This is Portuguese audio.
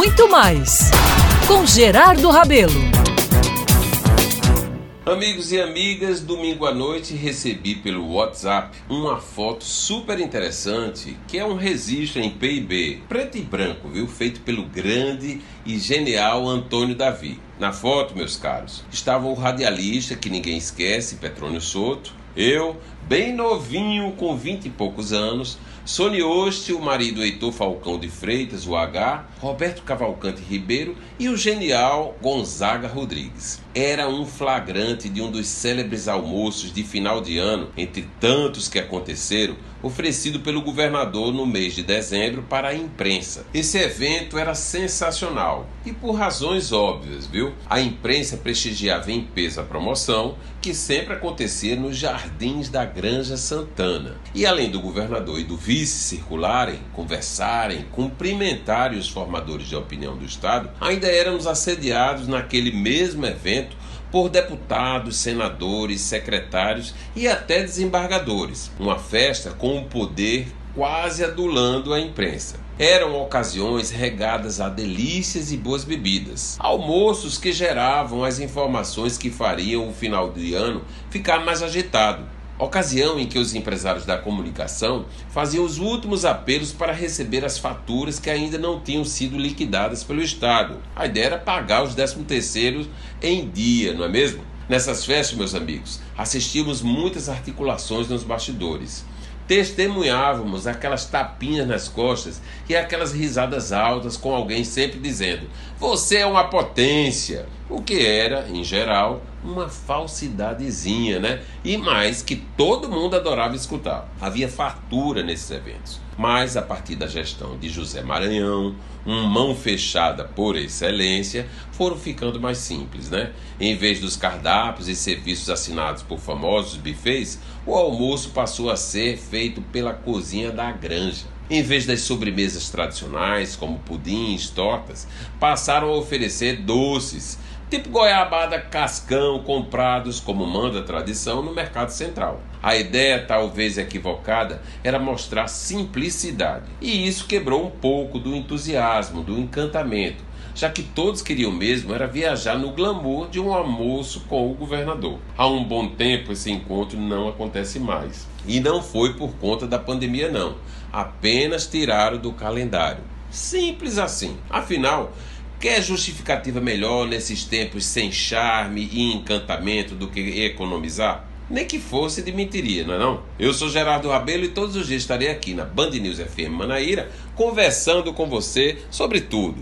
muito mais com Gerardo Rabelo. Amigos e amigas, domingo à noite recebi pelo WhatsApp uma foto super interessante que é um registro em PIB, preto e branco, viu? Feito pelo grande e genial Antônio Davi. Na foto, meus caros, estava o radialista que ninguém esquece, Petrônio Soto, eu, bem novinho, com vinte e poucos anos, Sony Oste, o marido Heitor Falcão de Freitas, o H, Roberto Cavalcante Ribeiro e o genial Gonzaga Rodrigues. Era um flagrante de um dos célebres almoços de final de ano, entre tantos que aconteceram, oferecido pelo governador no mês de dezembro para a imprensa. Esse evento era sensacional e por razões óbvias, viu? A imprensa prestigiava em peso a promoção, que sempre acontecia nos jardins da Granja Santana. E além do governador e do vice circularem, conversarem, cumprimentarem os formadores de opinião do Estado, ainda éramos assediados naquele mesmo evento por deputados, senadores, secretários e até desembargadores. Uma festa com o poder quase adulando a imprensa. Eram ocasiões regadas a delícias e boas bebidas, almoços que geravam as informações que fariam o final de ano ficar mais agitado ocasião em que os empresários da comunicação faziam os últimos apelos para receber as faturas que ainda não tinham sido liquidadas pelo Estado. A ideia era pagar os 13 terceiros em dia, não é mesmo? Nessas festas, meus amigos, assistimos muitas articulações nos bastidores testemunhávamos aquelas tapinhas nas costas e aquelas risadas altas com alguém sempre dizendo: Você é uma potência. O que era, em geral, uma falsidadezinha, né? E mais que todo mundo adorava escutar. Havia fartura nesses eventos. Mas a partir da gestão de José Maranhão, um mão fechada por excelência, foram ficando mais simples, né? Em vez dos cardápios e serviços assinados por famosos bufês, o almoço passou a ser feito pela cozinha da granja. Em vez das sobremesas tradicionais, como pudins, tortas, passaram a oferecer doces tipo goiabada cascão comprados, como manda a tradição, no mercado central. A ideia, talvez equivocada, era mostrar simplicidade, e isso quebrou um pouco do entusiasmo, do encantamento, já que todos queriam mesmo era viajar no glamour de um almoço com o governador. Há um bom tempo esse encontro não acontece mais. E não foi por conta da pandemia não, apenas tiraram do calendário. Simples assim. Afinal, Quer justificativa melhor nesses tempos sem charme e encantamento do que economizar? Nem que fosse de mentiria, não é não? Eu sou Gerardo Rabelo e todos os dias estarei aqui na Band News FM Manaíra conversando com você sobre tudo.